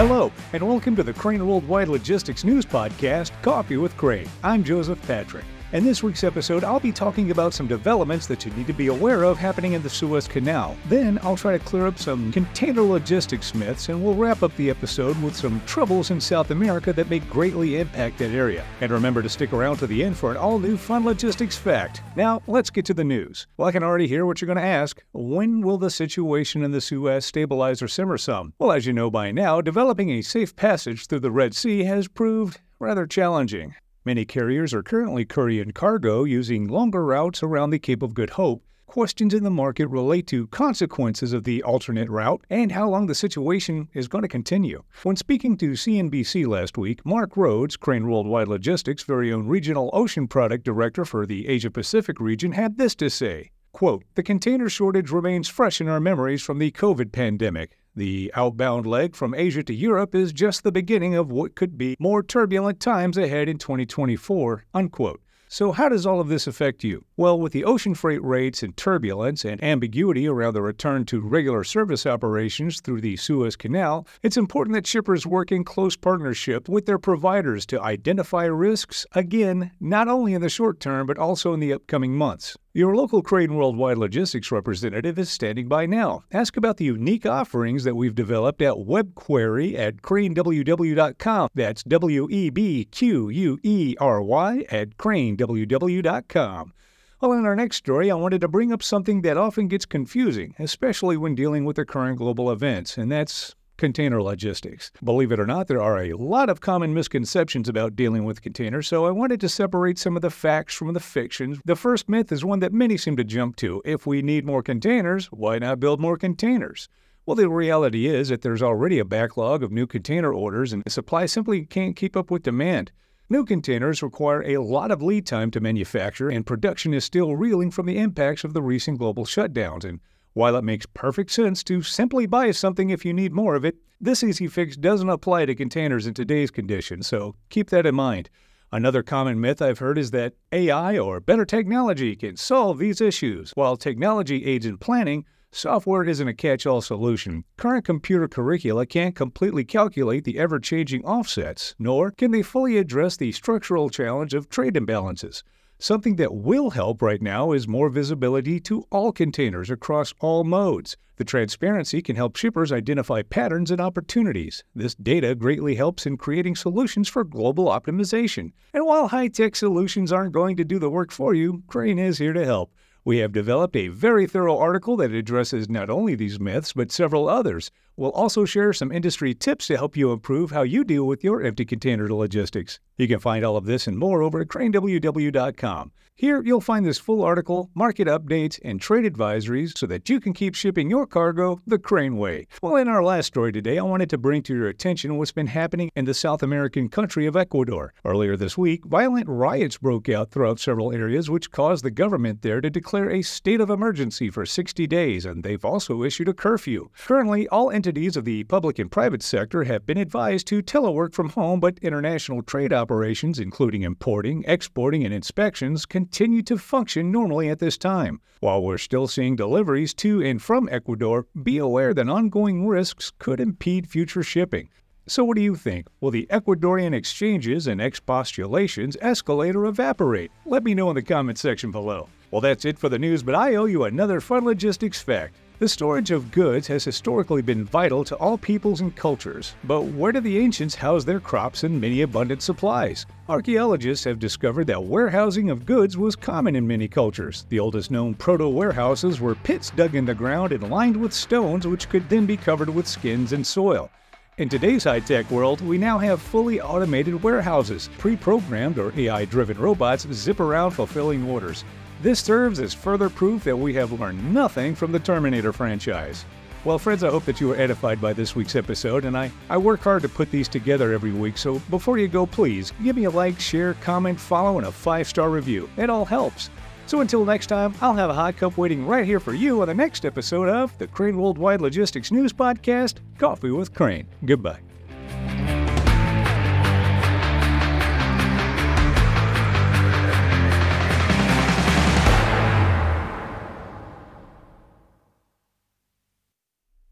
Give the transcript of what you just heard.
Hello, and welcome to the Crane Worldwide Logistics News Podcast, Coffee with Crane. I'm Joseph Patrick. In this week's episode, I'll be talking about some developments that you need to be aware of happening in the Suez Canal. Then I'll try to clear up some container logistics myths, and we'll wrap up the episode with some troubles in South America that may greatly impact that area. And remember to stick around to the end for an all new fun logistics fact. Now, let's get to the news. Well, I can already hear what you're going to ask. When will the situation in the Suez stabilize or simmer some? Well, as you know by now, developing a safe passage through the Red Sea has proved rather challenging. Many carriers are currently carrying cargo using longer routes around the Cape of Good Hope. Questions in the market relate to consequences of the alternate route and how long the situation is going to continue. When speaking to CNBC last week, Mark Rhodes, Crane Worldwide Logistics' very own regional ocean product director for the Asia Pacific region, had this to say. Quote, the container shortage remains fresh in our memories from the COVID pandemic. The outbound leg from Asia to Europe is just the beginning of what could be more turbulent times ahead in 2024. Unquote. So, how does all of this affect you? Well, with the ocean freight rates and turbulence and ambiguity around the return to regular service operations through the Suez Canal, it's important that shippers work in close partnership with their providers to identify risks, again, not only in the short term, but also in the upcoming months. Your local Crane Worldwide Logistics representative is standing by now. Ask about the unique offerings that we've developed at WebQuery at craneww.com. That's W E B Q U E R Y at craneww.com. Well, in our next story, I wanted to bring up something that often gets confusing, especially when dealing with the current global events, and that's container logistics. Believe it or not, there are a lot of common misconceptions about dealing with containers, so I wanted to separate some of the facts from the fictions. The first myth is one that many seem to jump to. If we need more containers, why not build more containers? Well, the reality is that there's already a backlog of new container orders, and supply simply can't keep up with demand. New containers require a lot of lead time to manufacture, and production is still reeling from the impacts of the recent global shutdowns. And while it makes perfect sense to simply buy something if you need more of it, this easy fix doesn't apply to containers in today's conditions, so keep that in mind. Another common myth I've heard is that AI or better technology can solve these issues. While technology aids in planning, software isn't a catch all solution. Current computer curricula can't completely calculate the ever changing offsets, nor can they fully address the structural challenge of trade imbalances. Something that will help right now is more visibility to all containers across all modes. The transparency can help shippers identify patterns and opportunities. This data greatly helps in creating solutions for global optimization. And while high tech solutions aren't going to do the work for you, Crane is here to help. We have developed a very thorough article that addresses not only these myths, but several others. We'll also share some industry tips to help you improve how you deal with your empty container logistics. You can find all of this and more over at craneww.com. Here, you'll find this full article, market updates, and trade advisories so that you can keep shipping your cargo the Crane way. Well, in our last story today, I wanted to bring to your attention what's been happening in the South American country of Ecuador. Earlier this week, violent riots broke out throughout several areas, which caused the government there to declare a state of emergency for 60 days, and they've also issued a curfew. Currently, all entities of the public and private sector have been advised to telework from home, but international trade operations, including importing, exporting, and inspections, continue to function normally at this time. While we're still seeing deliveries to and from Ecuador, be aware that ongoing risks could impede future shipping. So, what do you think? Will the Ecuadorian exchanges and expostulations escalate or evaporate? Let me know in the comment section below. Well, that's it for the news, but I owe you another fun logistics fact. The storage of goods has historically been vital to all peoples and cultures, but where did the ancients house their crops and many abundant supplies? Archaeologists have discovered that warehousing of goods was common in many cultures. The oldest known proto warehouses were pits dug in the ground and lined with stones, which could then be covered with skins and soil. In today's high tech world, we now have fully automated warehouses. Pre programmed or AI driven robots zip around fulfilling orders. This serves as further proof that we have learned nothing from the Terminator franchise. Well, friends, I hope that you were edified by this week's episode, and I, I work hard to put these together every week, so before you go, please give me a like, share, comment, follow, and a five star review. It all helps. So until next time, I'll have a hot cup waiting right here for you on the next episode of the Crane Worldwide Logistics News Podcast Coffee with Crane. Goodbye.